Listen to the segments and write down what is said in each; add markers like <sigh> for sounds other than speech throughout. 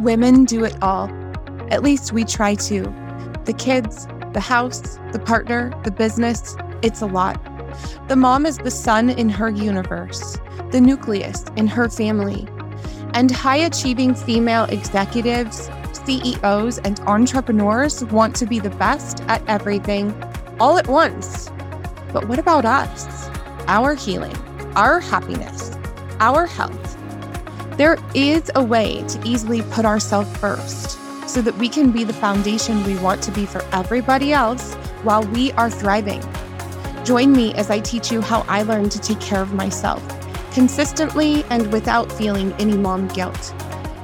Women do it all. At least we try to. The kids, the house, the partner, the business, it's a lot. The mom is the sun in her universe, the nucleus in her family. And high achieving female executives, CEOs, and entrepreneurs want to be the best at everything all at once. But what about us? Our healing, our happiness, our health. There is a way to easily put ourselves first so that we can be the foundation we want to be for everybody else while we are thriving. Join me as I teach you how I learned to take care of myself consistently and without feeling any mom guilt.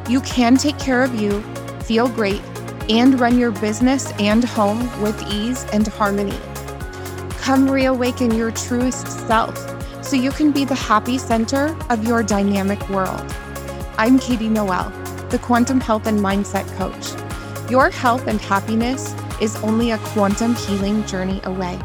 You can take care of you, feel great, and run your business and home with ease and harmony. Come reawaken your truest self so you can be the happy center of your dynamic world. I'm Katie Noel, the Quantum Health and Mindset Coach. Your health and happiness is only a quantum healing journey away.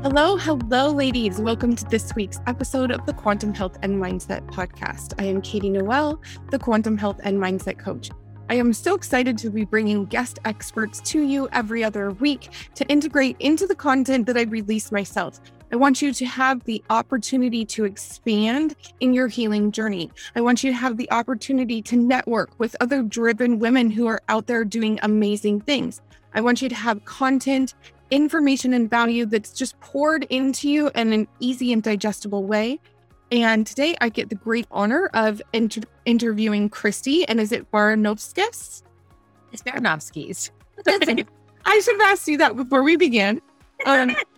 Hello, hello, ladies. Welcome to this week's episode of the Quantum Health and Mindset Podcast. I am Katie Noel, the Quantum Health and Mindset Coach. I am so excited to be bringing guest experts to you every other week to integrate into the content that I release myself I want you to have the opportunity to expand in your healing journey. I want you to have the opportunity to network with other driven women who are out there doing amazing things. I want you to have content, information, and value that's just poured into you in an easy and digestible way. And today I get the great honor of inter- interviewing Kristy. And is it Baranovskis? It's Baranovskis. <laughs> I should have asked you that before we began. Um, <laughs>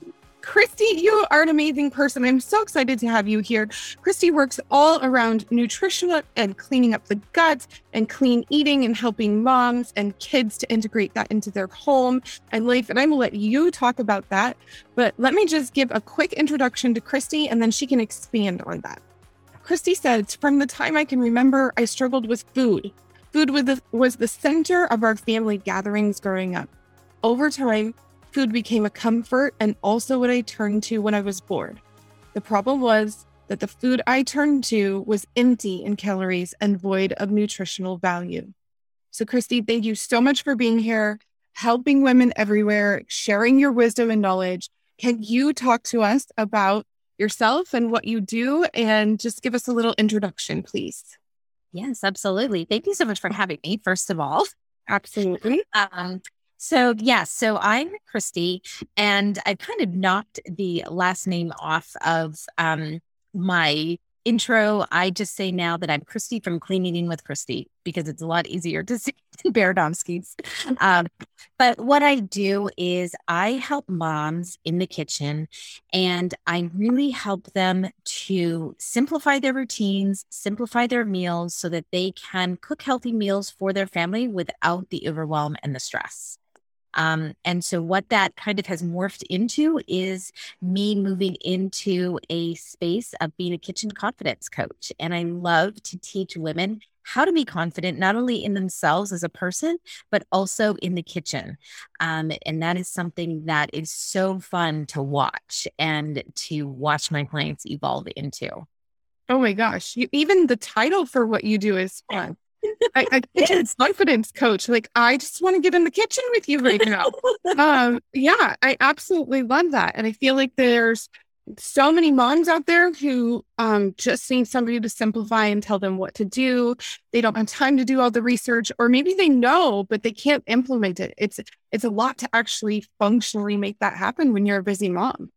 Kristy, you are an amazing person. I'm so excited to have you here. Kristy works all around nutrition and cleaning up the gut and clean eating and helping moms and kids to integrate that into their home and life. And I'm going to let you talk about that. But let me just give a quick introduction to Kristy and then she can expand on that. Kristy said, From the time I can remember, I struggled with food. Food was the, was the center of our family gatherings growing up. Over time, Food became a comfort and also what I turned to when I was bored. The problem was that the food I turned to was empty in calories and void of nutritional value. So, Kristy, thank you so much for being here, helping women everywhere, sharing your wisdom and knowledge. Can you talk to us about yourself and what you do and just give us a little introduction, please? Yes, absolutely. Thank you so much for having me, first of all. Absolutely. <laughs> Um, so, yeah, so I'm Kristy, and I kind of knocked the last name off of um, my intro. I just say now that I'm Christy from Klean Eating with Kristy because it's a lot easier to say <laughs> than. Um, but what I do is I help moms in the kitchen and I really help them to simplify their routines, simplify their meals so that they can cook healthy meals for their family without the overwhelm and the stress. Um, and so, what that kind of has morphed into is me moving into a space of being a kitchen confidence coach. And I love to teach women how to be confident, not only in themselves as a person, but also in the kitchen. Um, and that is something that is so fun to watch and to watch my clients evolve into. Oh my gosh. You, even the title for what you do is fun. I, I <laughs> it's confidence coach. Like, I just want to get in the kitchen with you right now. <laughs> um, yeah, I absolutely love that. And I feel like there's so many moms out there who um, just need somebody to simplify and tell them what to do. They don't have time to do all the research, or maybe they know, but they can't implement it. It's it's a lot to actually functionally make that happen when you're a busy mom.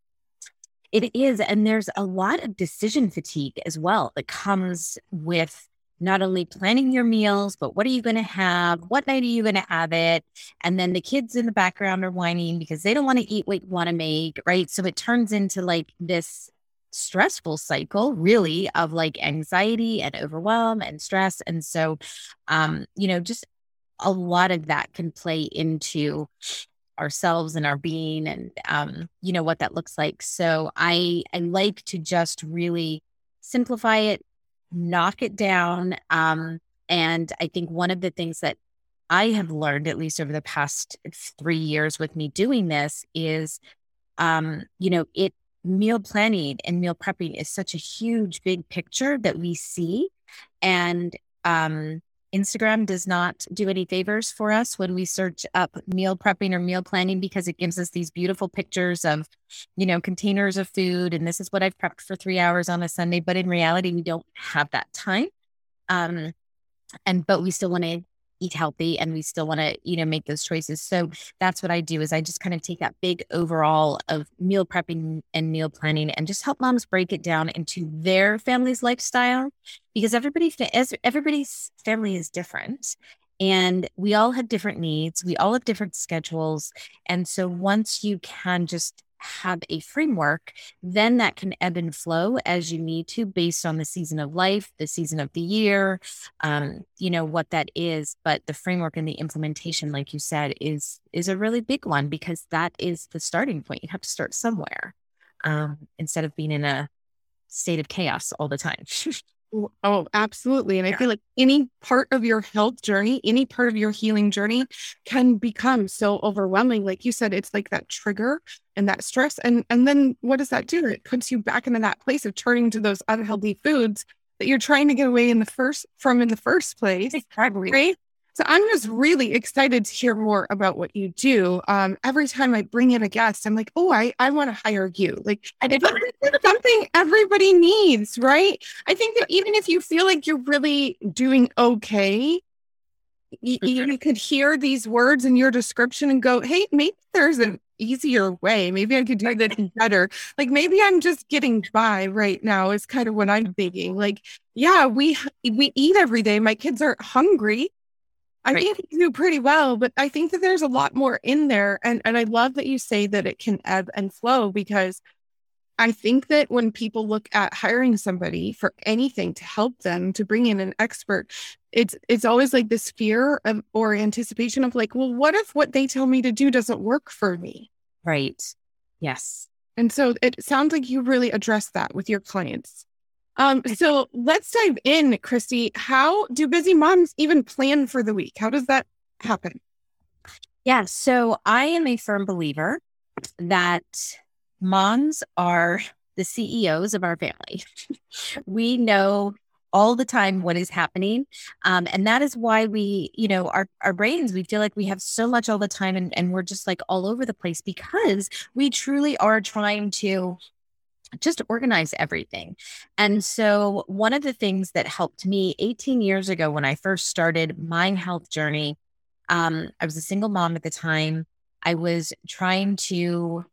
It is. And there's a lot of decision fatigue as well that comes with not only planning your meals, but what are you going to have? What night are you going to have it? And then the kids in the background are whining because they don't want to eat what you want to make, right? So it turns into like this stressful cycle really of like anxiety and overwhelm and stress and so um you know just a lot of that can play into ourselves and our being and um you know what that looks like so i i like to just really simplify it knock it down. Um, and I think one of the things that I have learned, at least over the past three years with me doing this, is, um, you know, it meal planning and meal prepping is such a huge, big picture that we see And um, Instagram does not do any favors for us when we search up meal prepping or meal planning because it gives us these beautiful pictures of, you know, containers of food. And this is what I've prepped for three hours on a Sunday. But in reality, we don't have that time. Um, and but we still want to eat healthy and we still want to you know make those choices. So that's what i do is i just kind of take that big overall of meal prepping and meal planning and just help moms break it down into their family's lifestyle because everybody everybody's family is different and we all have different needs we all have different schedules and so once you can just have a framework, then that can ebb and flow as you need to based on the season of life, the season of the year, um, you know, what that is. But the framework and the implementation, like you said, is is a really big one because that is the starting point. You have to start somewhere um, instead of being in a state of chaos all the time. <laughs> Oh, absolutely. And yeah. I feel like any part of your health journey, any part of your healing journey can become so overwhelming. Like you said, it's like that trigger and that stress. And and then what does that do? It puts you back into that place of turning to those unhealthy foods that you're trying to get away in the first from in the first place. Exactly. Right. So I'm just really excited to hear more about what you do. Um, every time I bring in a guest, I'm like, oh, I, I want to hire you. Like I it's <laughs> something everybody needs, right? I think that even if you feel like you're really doing okay, you, you could hear these words in your description and go, hey, maybe there's an easier way. Maybe I could do that <laughs> better. Like maybe I'm just getting by right now is kind of what I'm thinking. Like, yeah, we we eat every day. My kids are hungry. I right. think you do pretty well, but I think that there's a lot more in there. And and I love that you say that it can ebb and flow because I think that when people look at hiring somebody for anything to help them to bring in an expert, it's it's always like this fear of or anticipation of like, well, what if what they tell me to do doesn't work for me? Right. Yes. And so it sounds like you really address that with your clients. Um, so let's dive in, Kristy. How do busy moms even plan for the week? How does that happen? Yeah, so I am a firm believer that moms are the CEOs of our family. we know all the time what is happening. Um, and that is why we, you know, our, our brains, we feel like we have so much all the time and, and we're just like all over the place because we truly are trying to just organize everything. And so, one of the things that helped me 18 years ago when I first started my health journey, um, I was a single mom at the time. I was trying to,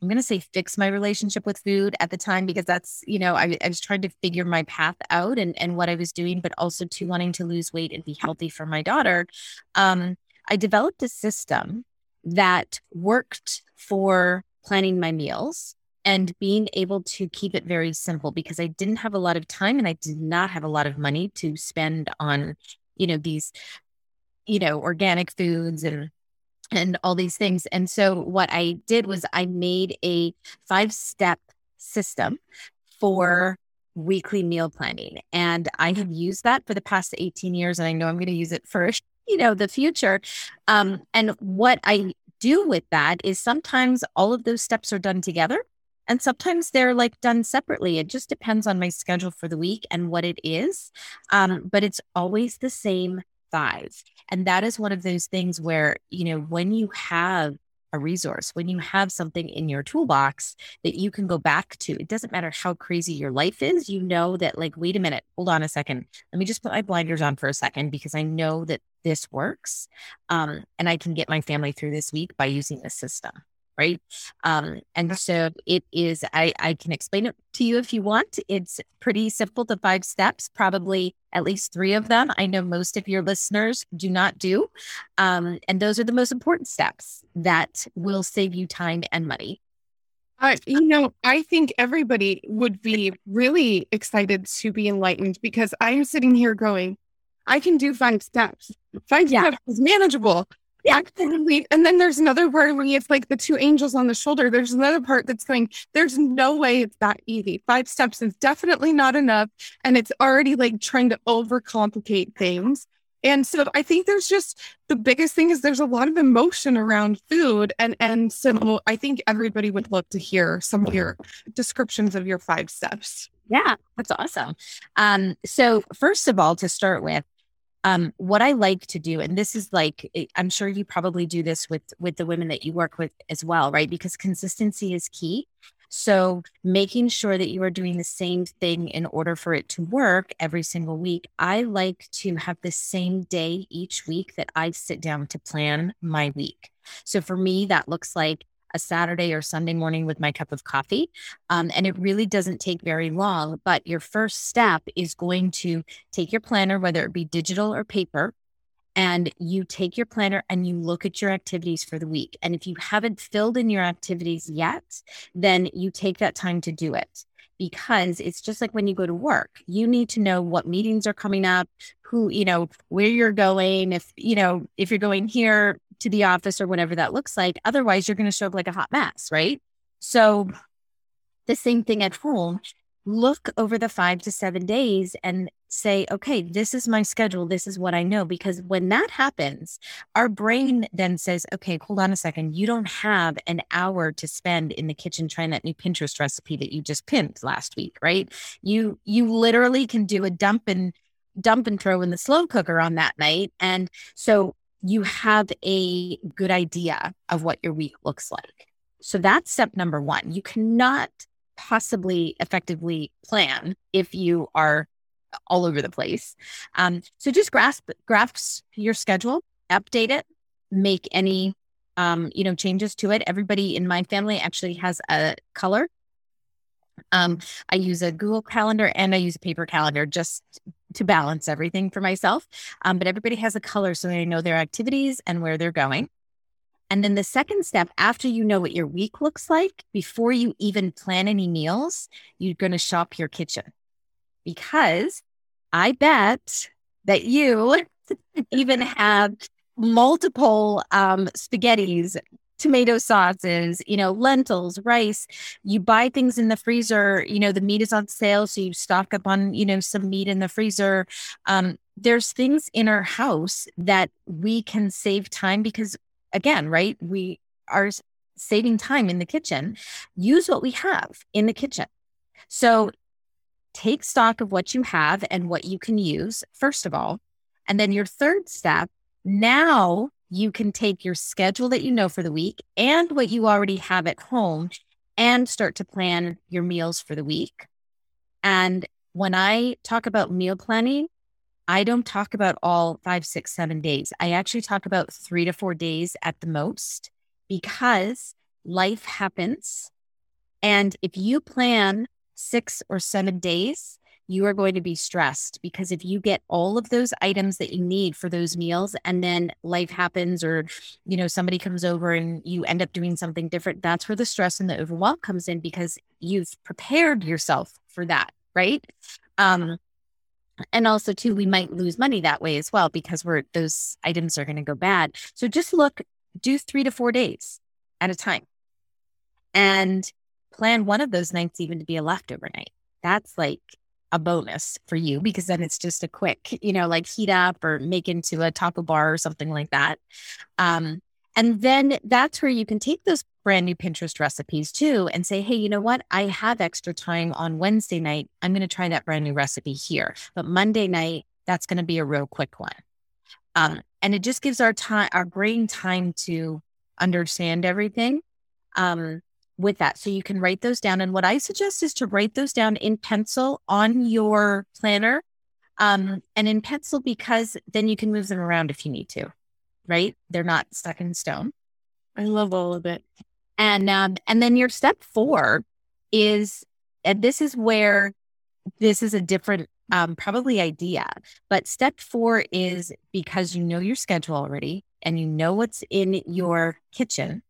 I'm going to say, fix my relationship with food at the time because that's, you know, I, I was trying to figure my path out and, and what I was doing, but also to wanting to lose weight and be healthy for my daughter. Um, I developed a system that worked for planning my meals and being able to keep it very simple because I didn't have a lot of time and I did not have a lot of money to spend on, you know, these, you know, organic foods and and all these things. And so what I did was I made a five step system for weekly meal planning. And I have used that for the past 18 years. And I know I'm going to use it for, <laughs> you know, the future. Um, and what I do with that is sometimes all of those steps are done together and sometimes they're like done separately. It just depends on my schedule for the week and what it is. Um, but it's always the same five. And that is one of those things where, you know, when you have a resource, when you have something in your toolbox that you can go back to, it doesn't matter how crazy your life is, you know that, like, wait a minute, hold on a second. Let me just put my blinders on for a second because I know that this works. Um, and I can get my family through this week by using this system right? Um, and so it is, I, I can explain it to you if you want. It's pretty simple, the five steps, probably at least three of them. I know most of your listeners do not do. Um, and those are the most important steps that will save you time and money. Uh, you know, I think everybody would be really excited to be enlightened because I am sitting here going, I can do five steps. Five yeah. steps is manageable. Yeah. And then there's another part where it's like the two angels on the shoulder. There's another part that's going, there's no way it's that easy. Five steps is definitely not enough. And it's already like trying to overcomplicate things. And so I think there's just the biggest thing is there's a lot of emotion around food. And and so I think everybody would love to hear some of your descriptions of your five steps. Yeah, that's awesome. Um, so first of all, to start with, um, what I like to do, and this is like eh, I'm sure you probably do this with with the women that you work with as well, right? Because consistency is key. So making sure that you are doing the same thing in order for it to work every single week. I like to have the same day each week that I sit down to plan my week. So for me, that looks like a Saturday or Sunday morning with my cup of coffee. Um, and it really doesn't take very long. But your first step is going to take your planner, whether it be digital or paper, and you take your planner and you look at your activities for the week. And if you haven't filled in your activities yet, then you take that time to do it because it's just like when you go to work, you need to know what meetings are coming up, who, you know, where you're going, if, you know, if you're going here to the office or whatever that looks like. Otherwise, you're going to show up like a hot mess, right? So, the same thing at home. Look over the five to seven days and say, okay, this is my schedule. This is what I know. Because when that happens, our brain then says, okay, hold on a second. You don't have an hour to spend in the kitchen trying that new Pinterest recipe that you just pinned last week, right? You you literally can do a dump and dump and throw in the slow cooker on that night. And so you have a good idea of what your week looks like. So that's step number one. You cannot possibly effectively plan if you are all over the place. Um, so just grasp grasp your schedule, update it, make any um, you know changes to it. Everybody in my family actually has a color. Um, I use a Google Calendar and I use a paper calendar just to balance everything for myself. Um, but everybody has a color so they know their activities and where they're going. And then the second step, after you know what your week looks like, before you even plan any meals, you're going to shop your kitchen because I bet that you <laughs> even have multiple um, spaghettis tomato sauces, you know, lentils, rice. You buy things in the freezer, you know, the meat is on sale. So you stock up on, you know, some meat in the freezer. Um, there's things in our house that we can save time because, again, right, we are saving time in the kitchen. Use what we have in the kitchen. So take stock of what you have and what you can use, first of all. And then your third step, now you can take your schedule that you know for the week and what you already have at home and start to plan your meals for the week. And when I talk about meal planning, I don't talk about all five, six, seven days. I actually talk about three to four days at the most because life happens. And if you plan six or seven days, you are going to be stressed because if you get all of those items that you need for those meals and then life happens or you know somebody comes over and you end up doing something different that's where the stress and the overwhelm comes in because you've prepared yourself for that right? Um and also too we might lose money that way as well because we're those items are going to go bad. So just look do 3 to 4 days at a time and plan one of those nights even to be a leftover night. That's like a bonus for you because then it's just a quick, you know, like heat up or make into a taco bar or something like that. Um, and then that's where you can take those brand new Pinterest recipes too and say, hey, you know what? I have extra time on Wednesday night. I'm going to try that brand new recipe here. But Monday night, that's going to be a real quick one. Um, and it just gives our time, our brain time to understand everything. Um, with that. So you can write those down. And what I suggest is to write those down in pencil on your planner. Um, and in pencil, because then you can move them around if you need to, right? They're not stuck in stone. I love all of it. And um, and then your step four is, and this is where this is a different um, probably idea. But step four is because you know your schedule already and you know what's in your kitchen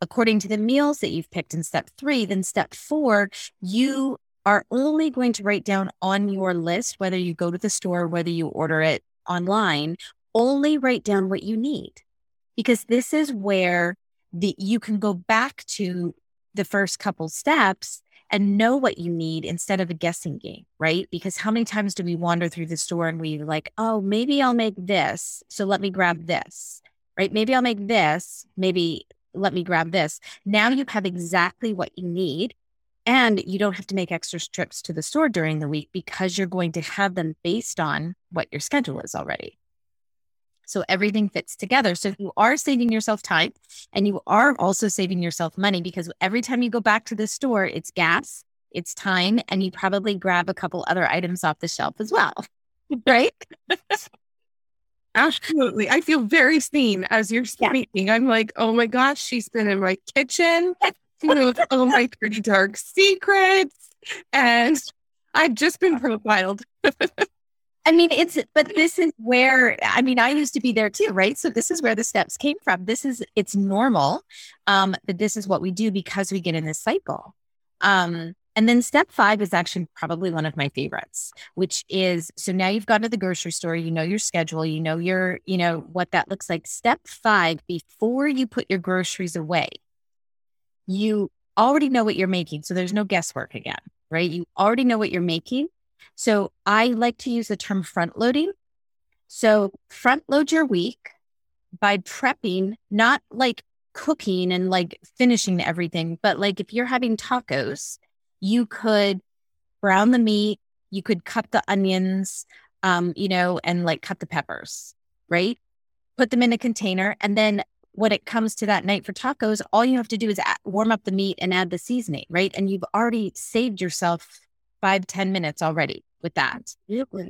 according to the meals that you've picked in step three, then step four, you are only going to write down on your list, whether you go to the store, whether you order it online, only write down what you need. Because this is where the you can go back to the first couple steps and know what you need instead of a guessing game, right? Because how many times do we wander through the store and we like, oh, maybe I'll make this. So let me grab this, right? Maybe I'll make this. Maybe let me grab this. Now you have exactly what you need. And you don't have to make extra trips to the store during the week because you're going to have them based on what your schedule is already. So everything fits together. So you are saving yourself time and you are also saving yourself money because every time you go back to the store, it's gas, it's time, and you probably grab a couple other items off the shelf as well. <laughs> right? <laughs> Absolutely. I feel very seen as you're speaking. Yeah. I'm like, oh my gosh, she's been in my kitchen with all my <laughs> pretty dark secrets. And I've just been profiled. <laughs> I mean, it's, but this is where, I mean, I used to be there too, right? So this is where the steps came from. This is, it's normal. Um, but this is what we do because we get in this cycle. Um, and then step five is actually probably one of my favorites, which is so now you've gone to the grocery store, you know your schedule, you know your, you know, what that looks like. Step five, before you put your groceries away, you already know what you're making. So there's no guesswork again, right? You already know what you're making. So I like to use the term front loading. So front load your week by prepping, not like cooking and like finishing everything, but like if you're having tacos, you could brown the meat, you could cut the onions, um, you know, and like cut the peppers, right? Put them in a container. And then when it comes to that night for tacos, all you have to do is add, warm up the meat and add the seasoning, right? And you've already saved yourself five ten minutes already with that.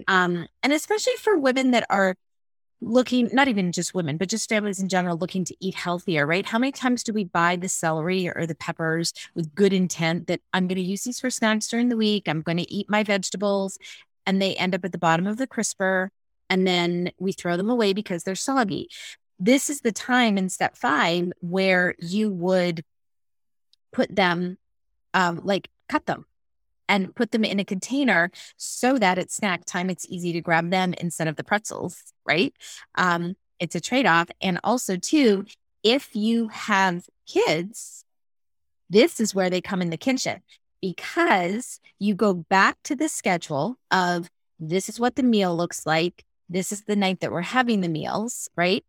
Um, and especially for women that are looking, not even just women, but just families in general looking to eat healthier, right? How many times do we buy the celery or the peppers with good intent that I'm going to use these for snacks during the week? I'm going to eat my vegetables and they end up at the bottom of the crisper and then we throw them away because they're soggy. This is the time in step five where you would put them, um, like cut them and put them in a container so that at snack time it's easy to grab them instead of the pretzels, right? Um, it's a trade off. And also, too, if you have kids, this is where they come in the kitchen because you go back to the schedule of this is what the meal looks like. This is the night that we're having the meals, right?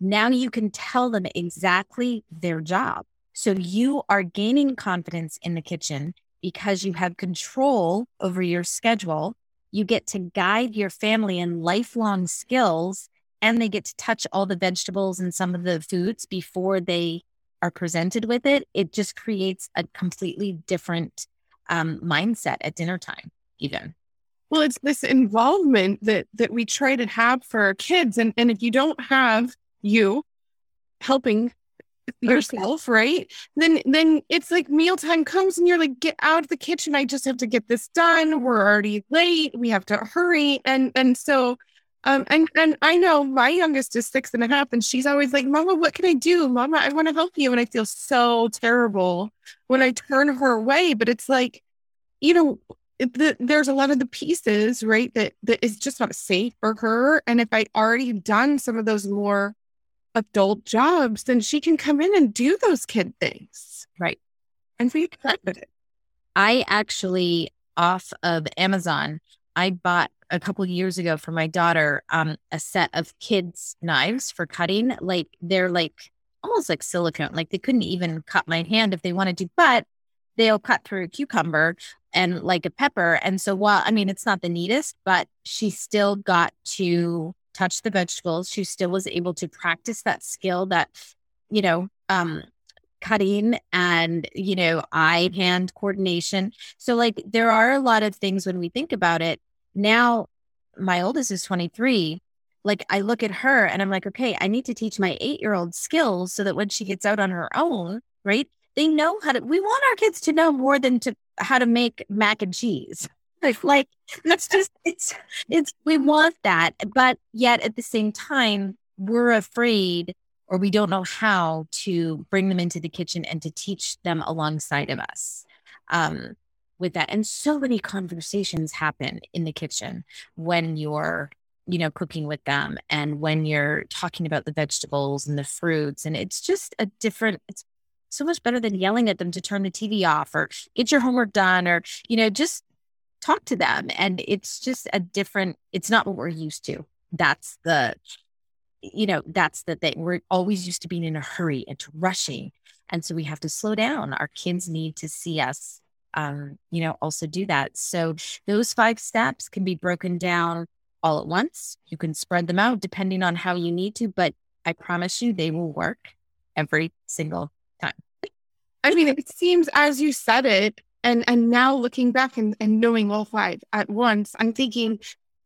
Now you can tell them exactly their job. So you are gaining confidence in the kitchen because you have control over your schedule. You get to guide your family in lifelong skills, and they get to touch all the vegetables and some of the foods before they are presented with it. It just creates a completely different um, mindset at dinner time, even. Well, it's this involvement that that we try to have for our kids, and and if you don't have you helping yourself, right? Then then it's like mealtime comes and you're like, get out of the kitchen. I just have to get this done. We're already late. We have to hurry. And and so um and and I know my youngest is six and a half, and she's always like, Mama, what can I do? Mama, I want to help you. And I feel so terrible when I turn her away. But it's like, you know, the, there's a lot of the pieces, right, that that is just not safe for her. And if I already have done some of those more adult jobs, then she can come in and do those kid things. Right. And be confident. I actually, off of Amazon, I bought a couple years ago for my daughter um, a set of kids' knives for cutting. Like they're like almost like silicone. Like they couldn't even cut my hand if they wanted to, but they'll cut through a cucumber and like a pepper. And so while I mean it's not the neatest, but she still got to touch the vegetables. She still was able to practice that skill that, you know, um, cutting and, you know, eye hand coordination. So, like, there are a lot of things when we think about it. Now, my oldest is 23. Like, I look at her and I'm like, okay, I need to teach my eight year old skills so that when she gets out on her own, right, they know how to, we want our kids to know more than to how to make mac and cheese like that's just it's it's we want that but yet at the same time we're afraid or we don't know how to bring them into the kitchen and to teach them alongside of us um, with that. And so many conversations happen in the kitchen when you're you know cooking with them and when you're talking about the vegetables and the fruits and it's just a different it's so much better than yelling at them to turn the TV off or get your homework done or you know just talk to them. And it's just a different, it's not what we're used to. That's the, you know, that's the thing. We're always used to being in a hurry and to rushing. And so we have to slow down. Our kids need to see us um, you know, also do that. So those five steps can be broken down all at once. You can spread them out depending on how you need to, but I promise you they will work every single time. I mean, it seems as you said it, and and now looking back and, and knowing all five at once, I'm thinking,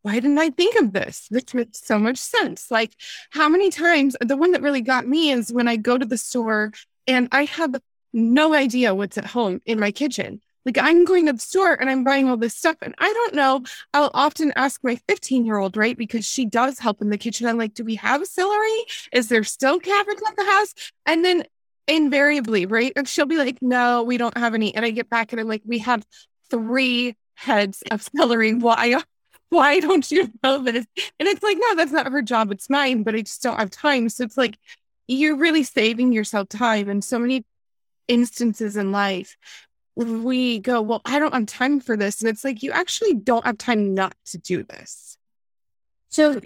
why didn't I think of this? This makes so much sense. Like how many times the one that really got me is when I go to the store and I have no idea what's at home in my kitchen. Like I'm going to the store and I'm buying all this stuff and I don't know. I'll often ask my 15 year old, right? Because she does help in the kitchen. I'm like, do we have celery? Is there still cabbage at the house? And then invariably, right? And she'll be like, no, we don't have any. And I get back and I'm like, we have three heads of celery. Why? Why don't you know this? And it's like, no, that's not her job. It's mine, but I just don't have time. So it's like, you're really saving yourself time. And so many instances in life we go, Well, I don't have time for this. And it's like, you actually don't have time not to do this. So,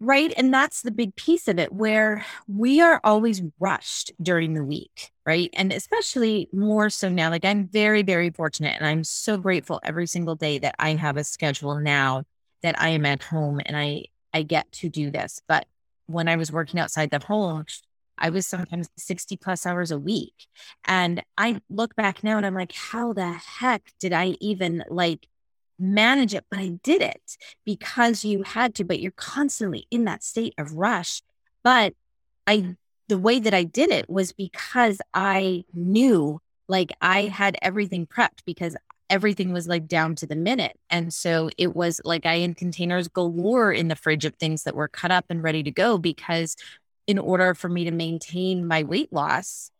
right. And that's the big piece of it where we are always rushed during the week, right? And especially more so now. Like, I'm very, very fortunate and I'm so grateful every single day that I have a schedule now that I am at home and I, I get to do this. But when I was working outside the home, I was sometimes 60 plus hours a week. And I look back now and I'm like, how the heck did I even like manage it? But I did it because you had to, but you're constantly in that state of rush. But I, the way that I did it was because I knew like I had everything prepped because everything was like down to the minute. And so it was like I had containers galore in the fridge of things that were cut up and ready to go because in order for me to maintain my weight loss,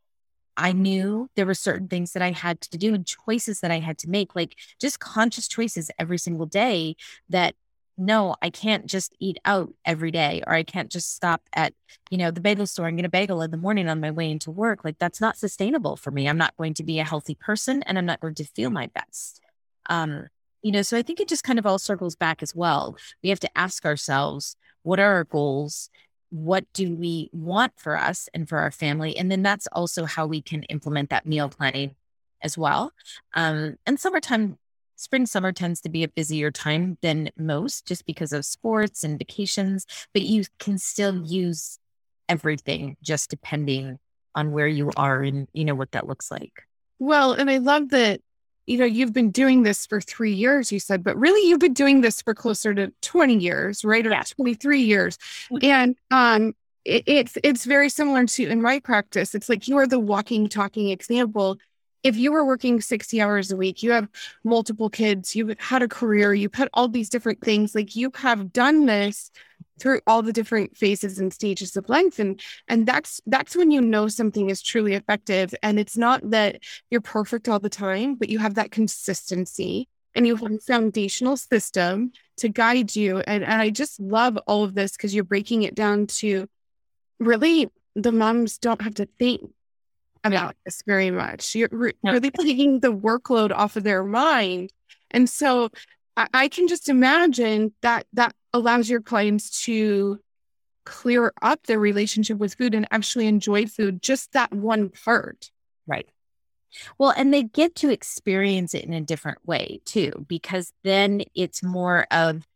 I knew there were certain things that I had to do and choices that I had to make, like just conscious choices every single day that no, I can't just eat out every day or I can't just stop at, you know, the bagel store and get a bagel in the morning on my way into work. Like that's not sustainable for me. I'm not going to be a healthy person and I'm not going to feel my best. Um, you know, so I think it just kind of all circles back as well. We have to ask ourselves, what are our goals? What do we want for us and for our family and then that's also how we can implement that meal planning as well. Um, and summertime spring summer tends to be a busier time than most just because of sports and vacations but you can still use everything just depending on where you are and you know what that looks like. Well and i love that you know, you've been doing this for three years, you said, but really you've been doing this for closer to 20 years, right? Or yeah. 23 years. Mm. And um, it, it's it's very similar to in my practice. It's like you are the walking, talking example. If you were working 60 hours a week, you have multiple kids, you've had a career, you've had all these different things, like you have done this through all the different phases and stages of life and and that's that's when you know something is truly effective and it's not that you're perfect all the time but you have that consistency and you have a foundational system to guide you and, and i just love all of this because you're breaking it down to really the moms don't have to think about this very much. You're re- really taking the workload off of their mind and so I, I can just imagine that that allows your clients to clear up their relationship with food and actually enjoy food, just that one part. Right. Well, and they get to experience it in a different way too, because then it's more of,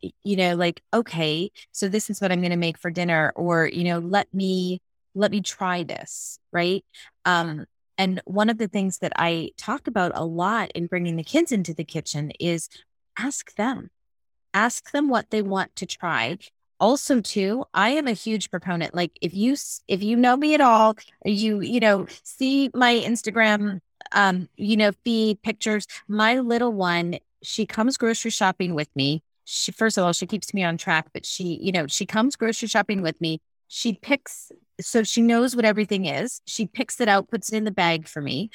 you know, like, okay, so this is what I'm going to make for dinner, or, you know, let me, let me try this. Right. Um, and one of the things that I talk about a lot in bringing the kids into the kitchen is ask them. Ask them what they want to try. Also too i am a huge proponent like if you if you know me at all you you know see my instagram um you know feed pictures my little one she comes grocery shopping with me. She first of all she keeps me on track but she you know she comes grocery shopping with me. She picks so she knows what everything is she picks it out puts it in the bag for me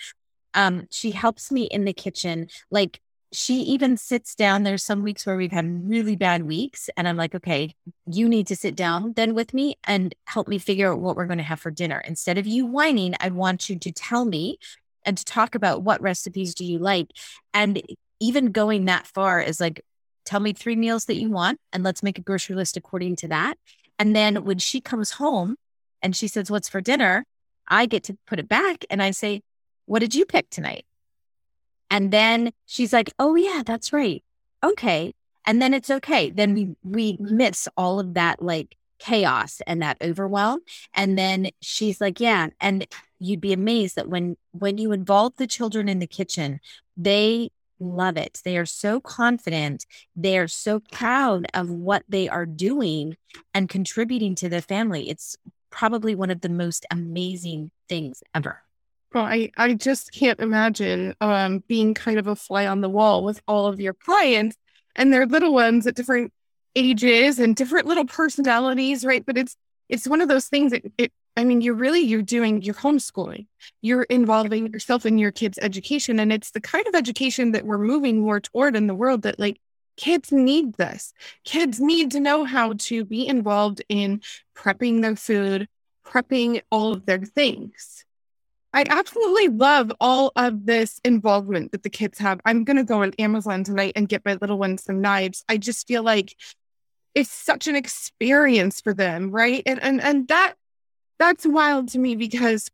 um she helps me in the kitchen like she even sits down. There's some weeks where we've had really bad weeks. And I'm like, okay, you need to sit down then with me and help me figure out what we're going to have for dinner. Instead of you whining, I want you to tell me and to talk about what recipes do you like. And even going that far is like, tell me three meals that you want and let's make a grocery list according to that. And then when she comes home and she says, what's for dinner? I get to put it back and I say, what did you pick tonight? And then she's like, oh, yeah, that's right. Okay. And then it's okay. Then we, we miss all of that like chaos and that overwhelm. And then she's like, yeah. And you'd be amazed that when, when you involve the children in the kitchen, they love it. They are so confident. They are so proud of what they are doing and contributing to the family. It's probably one of the most amazing things ever. Well, I, I just can't imagine um, being kind of a fly on the wall with all of your clients and their little ones at different ages and different little personalities, right? But it's it's one of those things that it I mean, you're really you're doing you're homeschooling. You're involving yourself in your kids' education. And it's the kind of education that we're moving more toward in the world that like kids need this. Kids need to know how to be involved in prepping their food, prepping all of their things. I absolutely love all of this involvement that the kids have. I'm going to go on Amazon tonight and get my little one some knives. I just feel like it's such an experience for them, right? And and and that that's wild to me because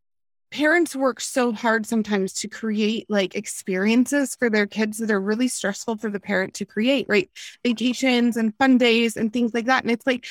parents work so hard sometimes to create like experiences for their kids that are really stressful for the parent to create, right? Vacations and fun days and things like that. And it's like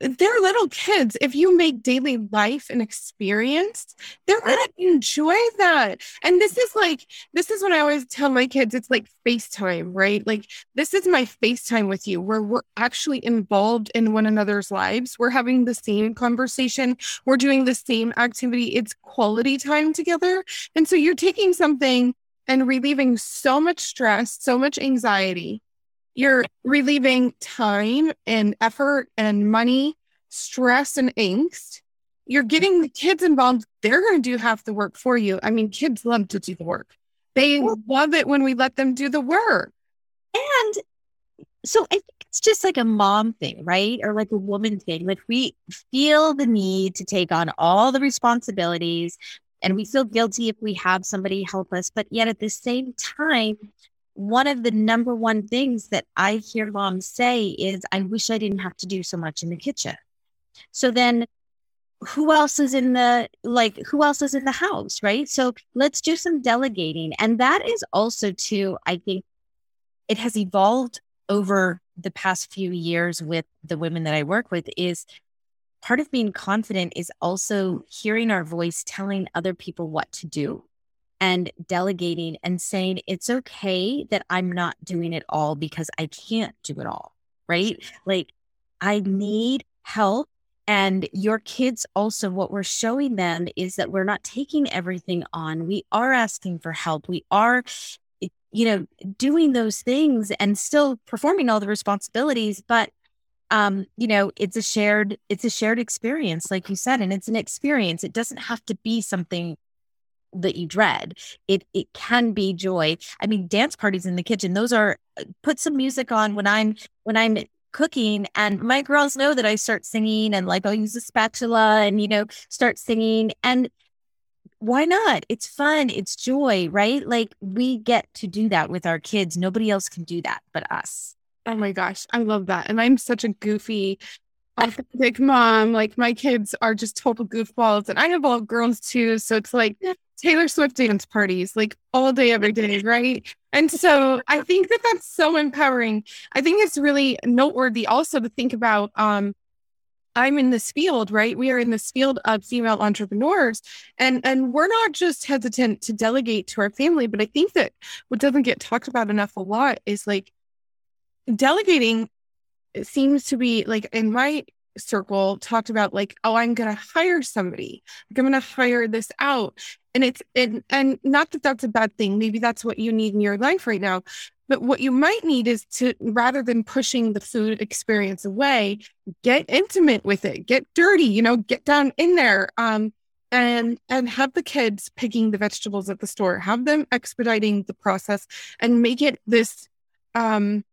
they're little kids. If you make daily life an experience, they're going to enjoy that. And this is like, this is what I always tell my kids it's like FaceTime, right? Like, this is my FaceTime with you where we're actually involved in one another's lives. We're having the same conversation, we're doing the same activity. It's quality time together. And so you're taking something and relieving so much stress, so much anxiety you're relieving time and effort and money, stress and angst. You're getting the kids involved. They're going to do half the work for you. I mean, kids love to do the work. They love it when we let them do the work. And so I think it's just like a mom thing, right? Or like a woman thing. Like we feel the need to take on all the responsibilities and we feel guilty if we have somebody help us. But yet at the same time, one of the number one things that I hear moms say is, I wish I didn't have to do so much in the kitchen. So then who else is in the like who else is in the house right? So let's do some delegating. And that is also too i think it has evolved over the past few years with the women that i work with is part of being confident is also hearing our voice telling other people what to do and delegating and saying it's okay that I'm not doing it all because I can't do it all. Right. Like I need help. And your kids also, what we're showing them is that we're not taking everything on. We are asking for help. We are, you know, doing those things and still performing all the responsibilities. But um, you know, it's a shared, it's a shared experience, like you said, and it's an experience. It doesn't have to be something that you dread. It it can be joy. I mean, dance parties in the kitchen, those are uh, put some music on when I'm when I'm cooking and my girls know that I start singing and like I'll use a spatula and you know start singing and why not? It's fun, it's joy, right? Like we get to do that with our kids. Nobody else can do that but us. Oh my gosh, I love that. And I'm such a goofy <laughs> authentic mom. Like my kids are just total goofballs, and I have all girls too. So it's like Taylor Swift dance parties, like all day, every day, right? And so I think that that's so empowering. I think it's really noteworthy also to think about. Um, I'm in this field, right? We are in this field of female entrepreneurs, and and we're not just hesitant to delegate to our family, but I think that what doesn't get talked about enough a lot is like delegating it seems to be like in my circle talked about like oh i'm going to hire somebody. Like, i'm going to hire this out. And it's and and not that that's a bad thing. Maybe that's what you need in your life right now. But what you might need is to rather than pushing the food experience away get intimate with it. Get dirty you know get down in there um and and have the kids picking the vegetables at the store. Have them expediting the process and make it this um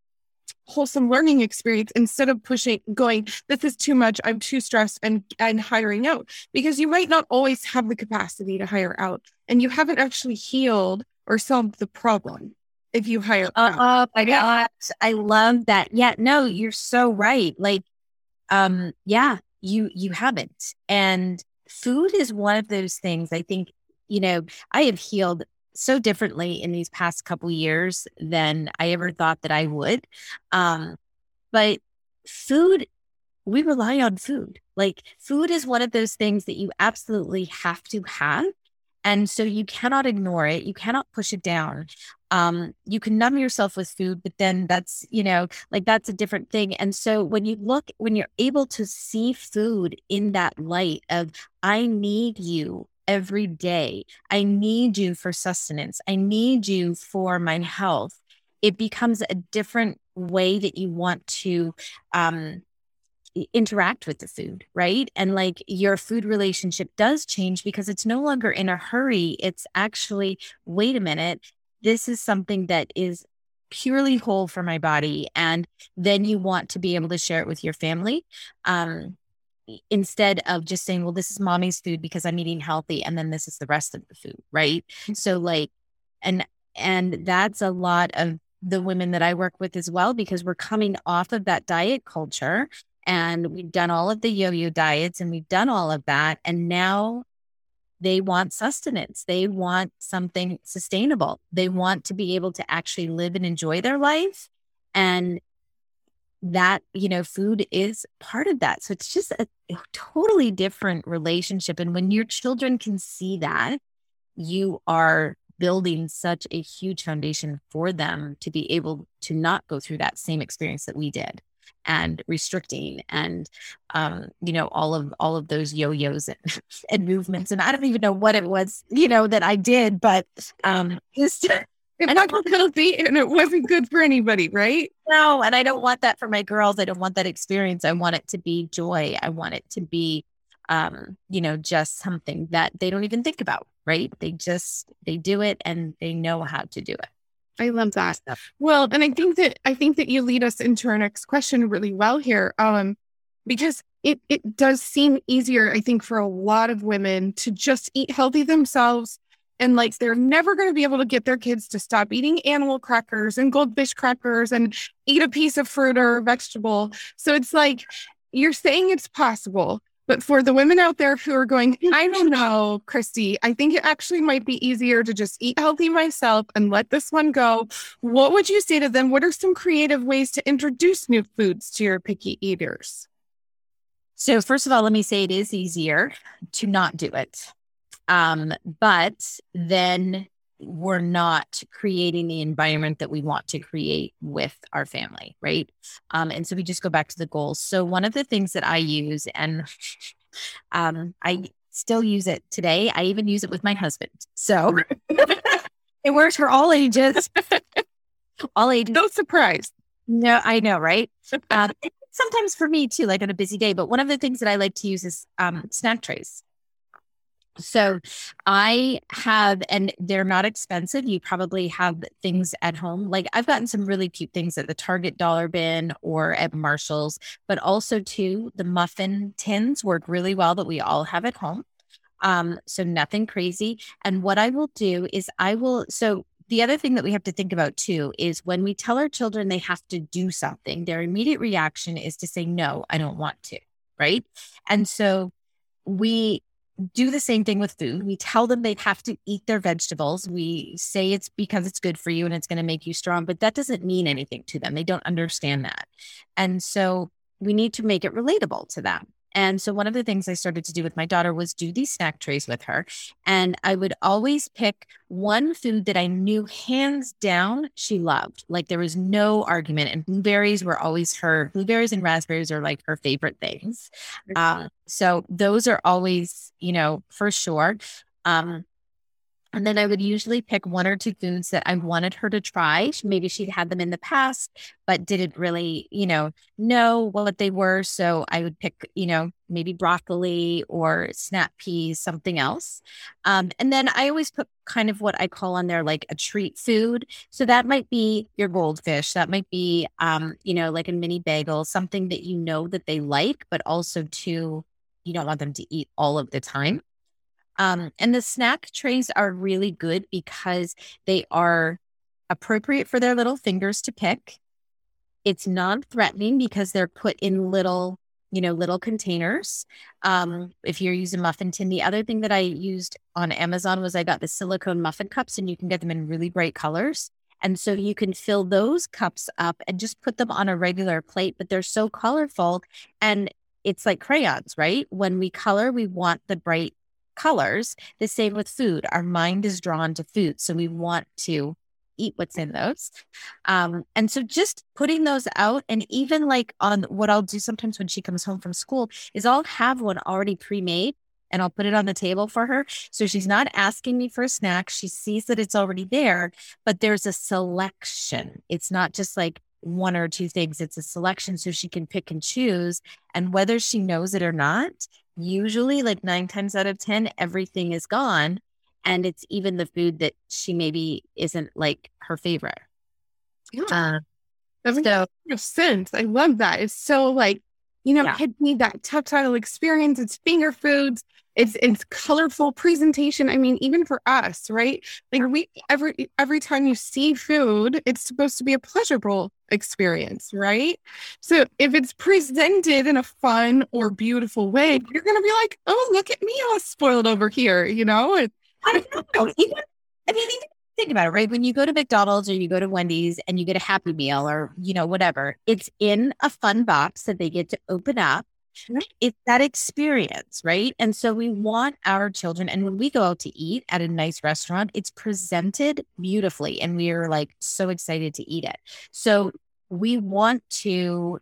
wholesome learning experience instead of pushing going this is too much. I'm too stressed and and hiring out because you might not always have the capacity to hire out and you haven't actually healed or solved the problem if you hire uh, out. Oh my god i love that. Yeah no you're so right. Like um yeah you you haven't. And food is one of those things i think you know i have healed so differently in these past couple years than I ever thought that I would. Um, but food, we rely on food. Like food is one of those things that you absolutely have to have. And so you cannot ignore it. You cannot push it down. Um, you can numb yourself with food, but then that's, you know, like that's a different thing. And so when you look, when you're able to see food in that light of, I need you every day. I need you for sustenance. I need you for my health. It becomes a different way that you want to um, interact with the food, right? And like your food relationship does change because it's no longer in a hurry. It's actually, wait a minute, this is something that is purely whole for my body. And then you want to be able to share it with your family. Um, instead of just saying, well, this is mommy's food because I'm eating healthy and then this is the rest of the food, right? Mm. So like and and that's a lot of the women that I work with as well because we're coming off of that diet culture and we've done all of the yo-yo diets and we've done all of that and now they want sustenance. They want something sustainable. They want to be able to actually live and enjoy their life and that you know food is part of that. So it's just a, totally different relationship and when your children can see that you are building such a huge foundation for them to be able to not go through that same experience that we did and restricting and um you know all of all of those yo-yos and, <laughs> and movements and i don't even know what it was you know that i did but um <laughs> just and not healthy and it wasn't good for anybody, right? No, and I don't want that for my girls. I don't want that experience. I want it to be joy. I want it to be um, you know, just something that they don't even think about, right? They just they do it and they know how to do it. I love that. Well, and I think that I think that you lead us into our next question really well here. Um, because it it does seem easier, I think, for a lot of women to just eat healthy themselves and like they're never going to be able to get their kids to stop eating animal crackers and goldfish crackers and eat a piece of fruit or vegetable. So it's like you're saying it's possible. But for the women out there who are going, <laughs> I don't know, Kristy, I think it actually might be easier to just eat healthy myself and let this one go. What would you say to them? What are some creative ways to introduce new foods to your picky eaters? So, first of all, let me say it is easier to not do it. Um, but then we're not creating the environment that we want to create with our family, right? Um, and so we just go back to the goals. So one of the things that I use, and um, I still use it today, I even use it with my husband. So <laughs> it works for all ages. all ages. No surprise. No, I know, right? Um, sometimes for me too, like on a busy day. But one of the things that I like to use is um, snack trays. So I have, and they're not expensive. You probably have things at home. Like I've gotten some really cute things at the Target dollar bin or at Marshall's, but also too, the muffin tins work really well that we all have at home. Um, so nothing crazy. And what I will do is I will, so the other thing that we have to think about too is when we tell our children they have to do something, their immediate reaction is to say, no, I don't want to. Right. And so we do the same thing with food. We tell them they have to eat their vegetables. We say it's because it's good for you and it's going to make you strong, but that doesn't mean anything to them. They don't understand that. And so we need to make it relatable to them. And so one of the things I started to do with my daughter was do these snack trays with her. And I would always pick one food that I knew hands down she loved. Like there was no argument. And blueberries were always her, blueberries and raspberries are like her favorite things. Uh, so those are always, you know, for sure. Um, and then I would usually pick one or two foods that I wanted her to try. Maybe she'd had them in the past, but didn't really, you know, know what they were. So I would pick, you know, maybe broccoli or snap peas, something else. Um, and then I always put kind of what I call on there like a treat food. So that might be your goldfish. That might be, um, you know, like a mini bagel, something that you know that they like, but also to, you don't want them to eat all of the time. Um, and the snack trays are really good because they are appropriate for their little fingers to pick. It's non threatening because they're put in little you know, little containers. Um, if you're using muffin tin, the other thing that I used on Amazon was I got the silicone muffin cups, and you can get them in really bright colors. And so you can fill those cups up and just put them on a regular plate, but they're so colorful. And it's like crayons, right? When we color, we want the bright colors. The same with food. Our mind is drawn to food. So we want to eat what's in those. Um, and so just putting those out, and even like on what I'll do sometimes when she comes home from school is I'll have one already pre made and I'll put it on the table for her. So she's not asking me for a snack. She sees that it's already there, but there's a selection. It's not just like one or two things, it's a selection so she can pick and choose. And whether she knows it or not, usually like nine times out of 10, everything is gone. And it's even the food that she maybe isn't like her favorite. Yeah. Uh, that makes so, sense. I love that. It's so like, you know, yeah. kids need that tactile experience. It's finger foods it's it's colorful presentation i mean even for us right like we every every time you see food it's supposed to be a pleasurable experience right so if it's presented in a fun or beautiful way you're gonna be like oh look at me all spoiled over here you know it, I, know. Even, I mean even think about it right when you go to mcdonald's or you go to wendy's and you get a happy meal or you know whatever it's in a fun box that they get to open up it's that experience, right? And so we want our children, and when we go out to eat at a nice restaurant, it's presented beautifully, and we are like so excited to eat it. So we want to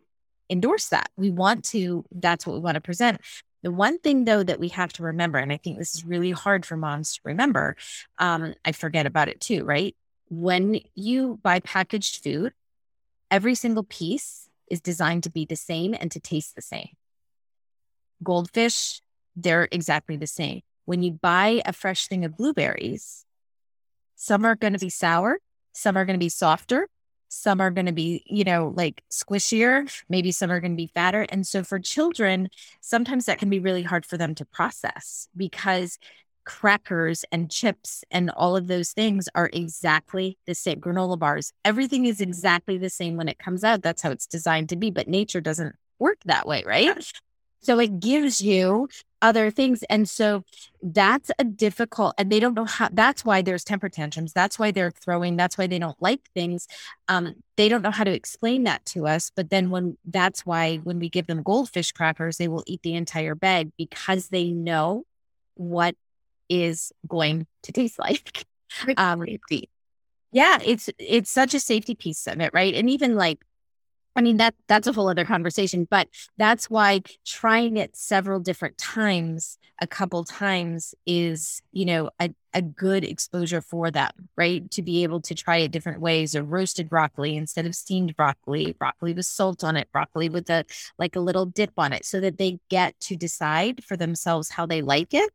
endorse that. We want to, that's what we want to present. The one thing though that we have to remember, and I think this is really hard for moms to remember, um, I forget about it too, right? When you buy packaged food, every single piece is designed to be the same and to taste the same goldfish, they're exactly the same. When you buy a fresh thing of blueberries, some are going to be sour, some are going to be softer, some are going to be, you know, like squishier, maybe some are going to be fatter. And so for children, sometimes that can be really hard for them to process because crackers and chips and all of those things are exactly the same. Granola bars, everything is exactly the same when it comes out. That's how it's designed to be, but nature doesn't work that way, right? So it gives you other things. And so that's a difficult, and they don't know how, that's why there's temper tantrums. That's why they're throwing, that's why they don't like things. Um, they don't know how to explain that to us. But then when that's why when we give them goldfish crackers, they will eat the entire bag because they know what is going to taste like. <laughs> Um, yeah, it's it's such a safety piece of it, right? And even like I mean that that's a whole other conversation, but that's why trying it several different times, a couple times is, you know, a, a good exposure for them, right? To be able to try it different ways or roasted broccoli instead of steamed broccoli, broccoli with salt on it, broccoli with a like a little dip on it, so that they get to decide for themselves how they like it.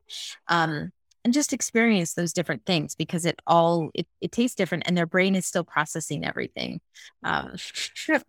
Um, and just experience those different things because it all it, it tastes different and their brain is still processing everything um,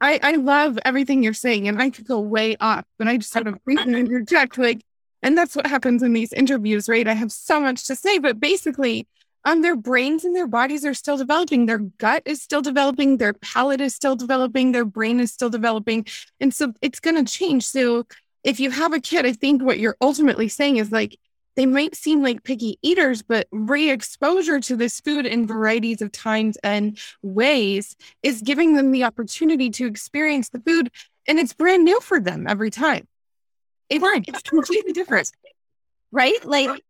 I, I love everything you're saying and i could go way off but i just sort of interject like and that's what happens in these interviews right i have so much to say but basically um, their brains and their bodies are still developing. Their gut is still developing. Their palate is still developing. Their brain is still developing. And so it's going to change. So if you have a kid, I think what you're ultimately saying is like, they might seem like picky eaters, but re exposure to this food in varieties of times and ways is giving them the opportunity to experience the food. And it's brand new for them every time. It, it's completely different. Right? Like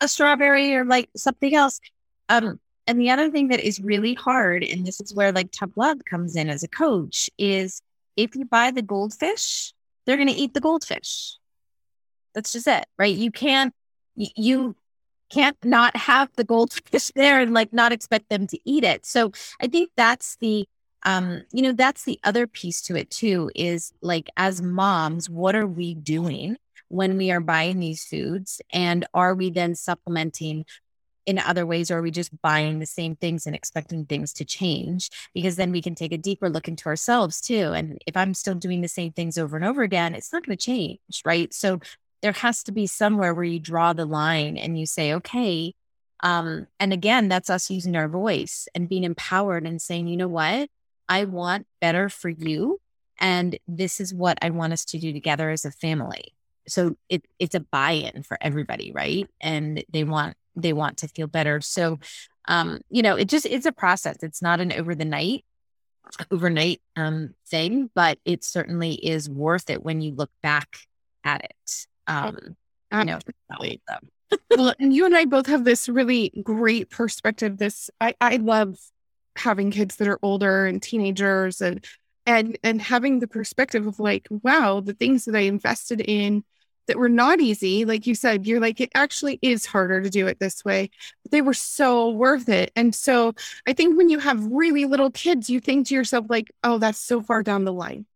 a strawberry or like something else. Um, and the other thing that is really hard, and this is where like tough love comes in as a coach, is if you buy the goldfish, they're going to eat the goldfish. That's just it, right? You can't you can't not have the goldfish <laughs> there and like not expect them to eat it. So I think that's the um you know that's the other piece to it too is like as moms what are we doing when we are buying these foods? And are we then supplementing in other ways or are we just buying the same things and expecting things to change? Because then we can take a deeper look into ourselves too. And if i'm still doing the same things over and over again it's not going to change right? So there has to be somewhere where you draw the line and you say, okay. Um, and again, that's us using our voice and being empowered and saying, you know what? I want better for you. And this is what I want us to do together as a family. So it, it's a buy-in for everybody, right? And they want they want to feel better. So um, you know, it just it's a process. It's not an over the night overnight um thing, but it certainly is worth it when you look back at it. Um, you know, well, and you and I both have this really great perspective. This I, I love having kids that are older and teenagers and and and having the perspective of like, wow, the things that I invested in that were not easy, like you said, you're like, it actually is harder to do it this way. But they were so worth it. And so I think when you have really little kids, you think to yourself, like, oh, that's so far down the line.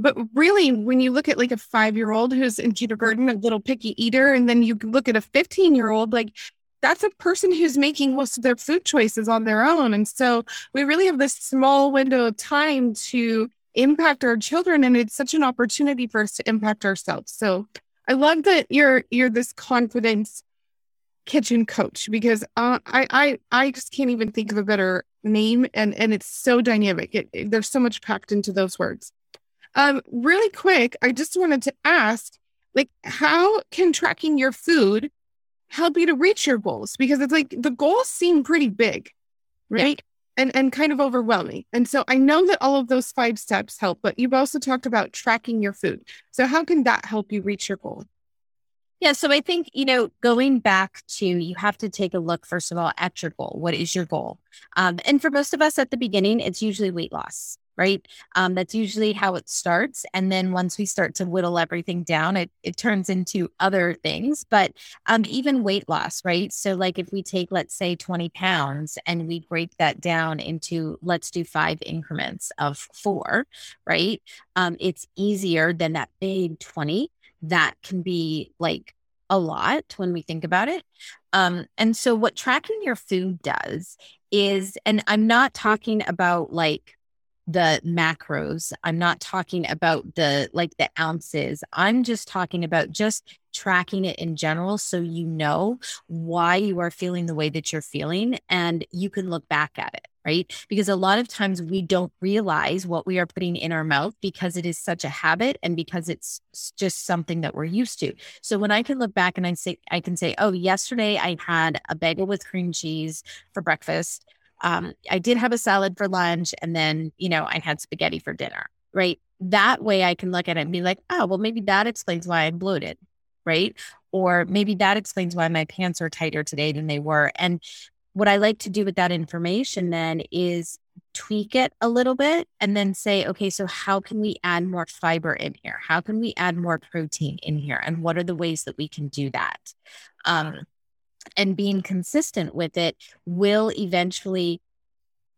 But really, when you look at like a five year old who's in kindergarten, a little picky eater, and then you look at a 15 year old, like that's a person who's making most of their food choices on their own. And so we really have this small window of time to impact our children. And it's such an opportunity for us to impact ourselves. So I love that you're you're this confidence kitchen coach because uh, I I I just can't even think of a better name and and it's so dynamic. It, it, there's so much packed into those words. Um, really quick, I just wanted to ask, like, how can tracking your food help you to reach your goals? Because it's like the goals seem pretty big, right? Yeah. And and kind of overwhelming. And so I know that all of those five steps help, but you've also talked about tracking your food. So how can that help you reach your goal? Yeah. So I think, you know, going back to you have to take a look, first of all, at your goal. What is your goal? Um, and for most of us at the beginning, it's usually weight loss right? Um, that's usually how it starts. And then once we start to whittle everything down, it, it turns into other things, but um, even weight loss, right? So, like if we take, let's say, 20 pounds and we break that down into, let's do five increments of four, right? Um, it's easier than that big 20 that can be like a lot when we think about it. Um, and so, what tracking your food does is, and I'm not talking about like the macros. I'm not talking about the like the ounces. I'm just talking about just tracking it in general so you know why you are feeling the way that you're feeling and you can look back at it, right? Because a lot of times we don't realize what we are putting in our mouth because it is such a habit and because it's just something that we're used to. So when I can look back and I say I can say, "Oh, yesterday I had a bagel with cream cheese for breakfast." Um, I did have a salad for lunch and then, you know, I had spaghetti for dinner, right? That way I can look at it and be like, oh, well, maybe that explains why I'm bloated, right? Or maybe that explains why my pants are tighter today than they were. And what I like to do with that information then is tweak it a little bit and then say, okay, so how can we add more fiber in here? How can we add more protein in here? And what are the ways that we can do that? Um, and being consistent with it will eventually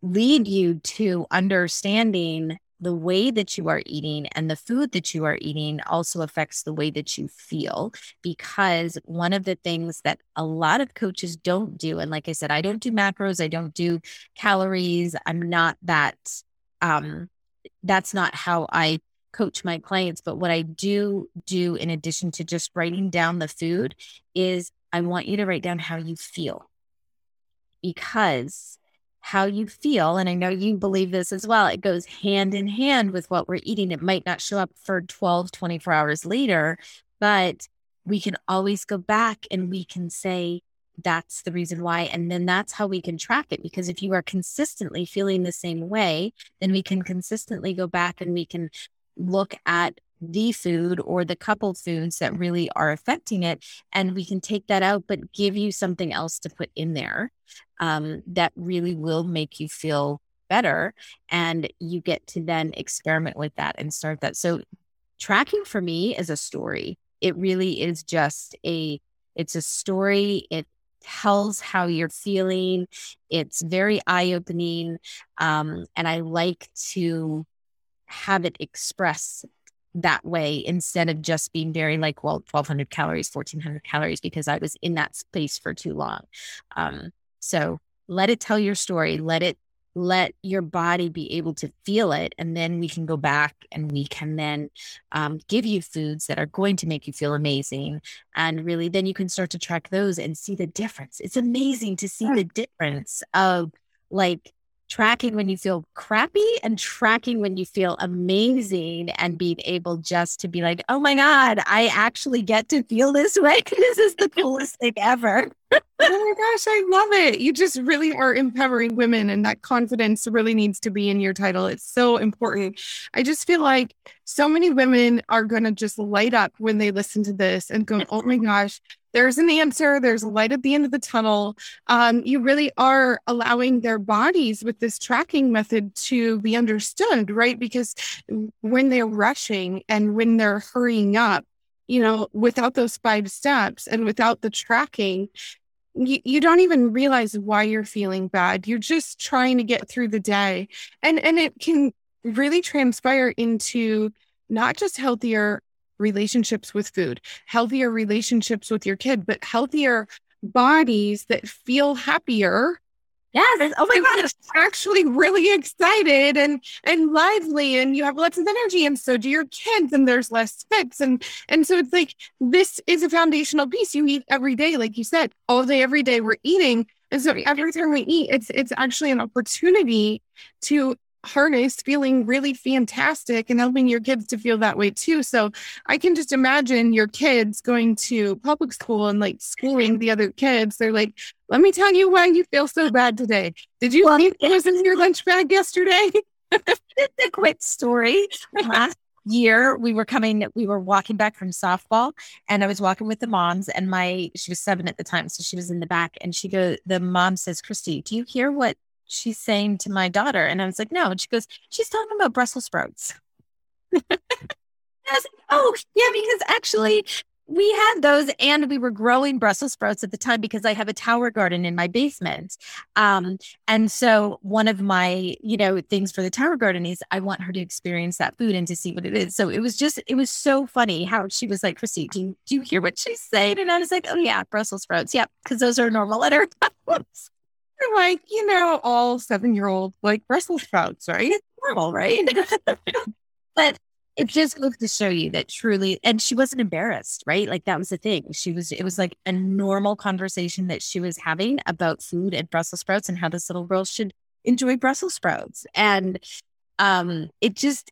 lead you to understanding the way that you are eating and the food that you are eating also affects the way that you feel. Because one of the things that a lot of coaches don't do, and like I said, I don't do macros, I don't do calories, I'm not that, um, that's not how I coach my clients. But what I do do, in addition to just writing down the food, is I want you to write down how you feel because how you feel, and I know you believe this as well, it goes hand in hand with what we're eating. It might not show up for 12, 24 hours later, but we can always go back and we can say, that's the reason why. And then that's how we can track it. Because if you are consistently feeling the same way, then we can consistently go back and we can look at the food or the couple foods that really are affecting it. And we can take that out, but give you something else to put in there um, that really will make you feel better. And you get to then experiment with that and start that. So, tracking for me is a story. It really is just a, it's a story. It tells how you're feeling. It's very eye opening. Um, and I like to have it express that way instead of just being very like, well, 1200 calories, 1400 calories, because I was in that space for too long. Um, so let it tell your story. Let it, let your body be able to feel it. And then we can go back and we can then um, give you foods that are going to make you feel amazing. And really, then you can start to track those and see the difference. It's amazing to see the difference of like tracking when you feel crappy and tracking when you feel amazing and being able just to be like, oh my God, I actually get to feel this way. <laughs> this is the coolest thing ever. oh my gosh, I love it. You just really are empowering women, and that confidence really needs to be in your title. It's so important. I just feel like so many women are going to just light up when they listen to this and go, oh my <laughs> gosh, there's an answer. There's light at the end of the tunnel. Um, you really are allowing their bodies with this tracking method to be understood, right? Because when they're rushing and when they're hurrying up, you know, without those five steps and without the tracking, you, you don't even realize why you're feeling bad. You're just trying to get through the day. And and it can really transpire into not just healthier relationships with food, healthier relationships with your kid, but healthier bodies that feel happier. Yes. Oh my gosh. Actually really excited and and lively and you have lots of energy and so do your kids and there's less fits and and so it's like this is a foundational piece you eat every day like you said all day every day we're eating and so every time we eat it's it's actually an opportunity to harness feeling really fantastic and helping your kids to feel that way too. So I can just imagine your kids going to public school and like schooling the other kids. They're like, let me tell you why you feel so bad today. Did you well, <laughs> it was in your lunch bag yesterday? it's a quick story. Last year we were coming, we were walking back from softball and I was walking with the moms and my she was seven at the time. So she was in the back and she goes, the mom says, Kristy, do you hear what she's saying to my daughter? And I was like, no. And she goes, she's talking about Brussels sprouts. <laughs> I was like, oh, yeah, because actually we had those and we were growing Brussels sprouts at the time because I have a tower garden in my basement. Um, and so one of my, you know, things for the tower garden is I want her to experience that food and to see what it is. So it was just, it was so funny how she was like, Kristy, do you, do you hear what she's saying? And I was like, oh yeah, Brussels sprouts. Yep. Cause those are normal at her <laughs> like, you know, all seven year old like Brussels sprouts, right? It's normal, right? <laughs> but it just goes to show you that truly, and she wasn't embarrassed, right? Like that was the thing. She was, it was like a normal conversation that she was having about food and Brussels sprouts and how this little girl should enjoy Brussels sprouts. And um, it just,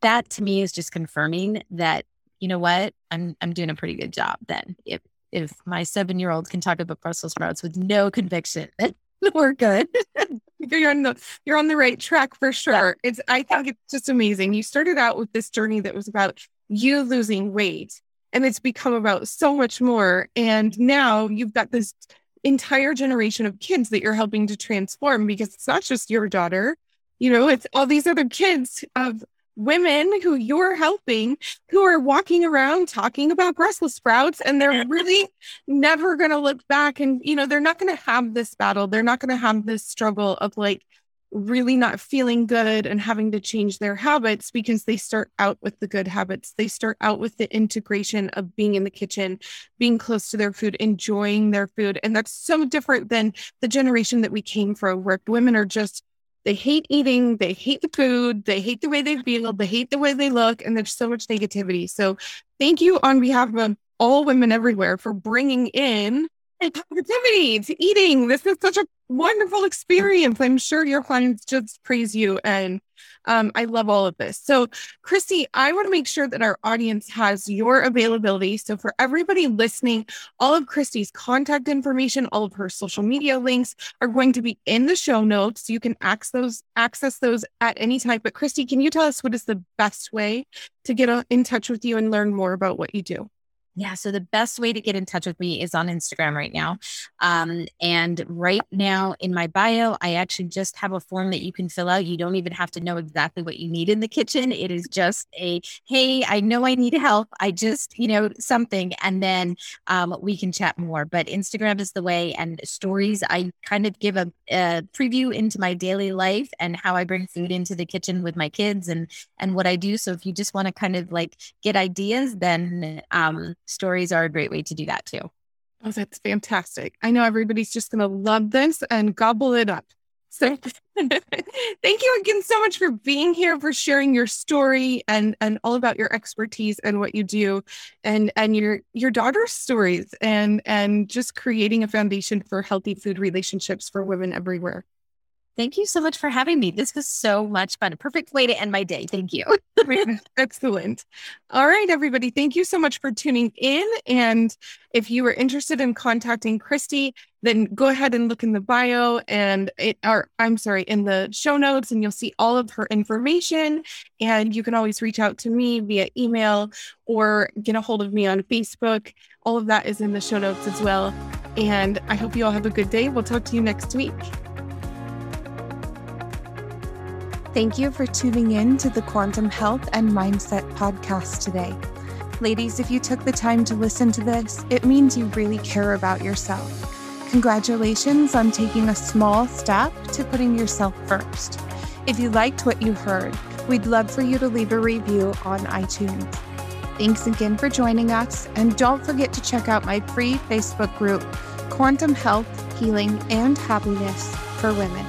that to me is just confirming that, you know what, I'm, I'm doing a pretty good job then. If, if my seven year old can talk about Brussels sprouts with no conviction, <laughs> <laughs> we're good. <laughs> you're on the you're on the right track for sure. Yeah. It's I think it's just amazing. You started out with this journey that was about you losing weight and it's become about so much more and now you've got this entire generation of kids that you're helping to transform because it's not just your daughter you know it's all these other kids of women who you're helping who are walking around talking about Brussels sprouts and they're <laughs> really never going to look back and you know they're not going to have this battle. They're not going to have this struggle of like really not feeling good and having to change their habits because they start out with the good habits. They start out with the integration of being in the kitchen being close to their food enjoying their food and that's so different than the generation that we came from where women are just they hate eating, they hate the food, they hate the way they feel, they hate the way they look, and there's so much negativity. So, thank you on behalf of all women everywhere for bringing in positivity to eating. This is such a wonderful experience. I'm sure your clients just praise you and um, I love all of this. So, Kristy, I want to make sure that our audience has your availability. So, for everybody listening, all of Kristy's contact information, all of her social media links are going to be in the show notes. You can access those, access those at any time. But, Kristy, can you tell us what is the best way to get in touch with you and learn more about what you do? Yeah. So the best way to get in touch with me is on Instagram right now. Um, and right now in my bio, I actually just have a form that you can fill out. You don't even have to know exactly what you need in the kitchen. It is just a, hey, I know I need help. I just, you know, something. And then um, we can chat more. But Instagram is the way. And stories, I kind of give a, a preview into my daily life and how I bring food into the kitchen with my kids and and what I do. So if you just want to kind of like get ideas, then um, stories are a great way to do that too. Oh, that's fantastic. I know everybody's just going to love this and gobble it up. So <laughs> thank you again so much for being here, for sharing your story and and all about your expertise and what you do and and your your daughter's stories and and just creating a foundation for healthy food relationships for women everywhere. Thank you so much for having me. This was so much fun. A perfect way to end my day. Thank you. <laughs> Excellent. All right, everybody. Thank you so much for tuning in. And if you are interested in contacting Kristy, then go ahead and look in the bio and it or I'm sorry, in the show notes, and you'll see all of her information. And you can always reach out to me via email or get a hold of me on Facebook. All of that is in the show notes as well. And I hope you all have a good day. We'll talk to you next week. Thank you for tuning in to the Quantum Health and Mindset podcast today. Ladies, if you took the time to listen to this, it means you really care about yourself. Congratulations on taking a small step to putting yourself first. If you liked what you heard, we'd love for you to leave a review on iTunes. Thanks again for joining us, and don't forget to check out my free Facebook group, Quantum Health, Healing, and Happiness for Women.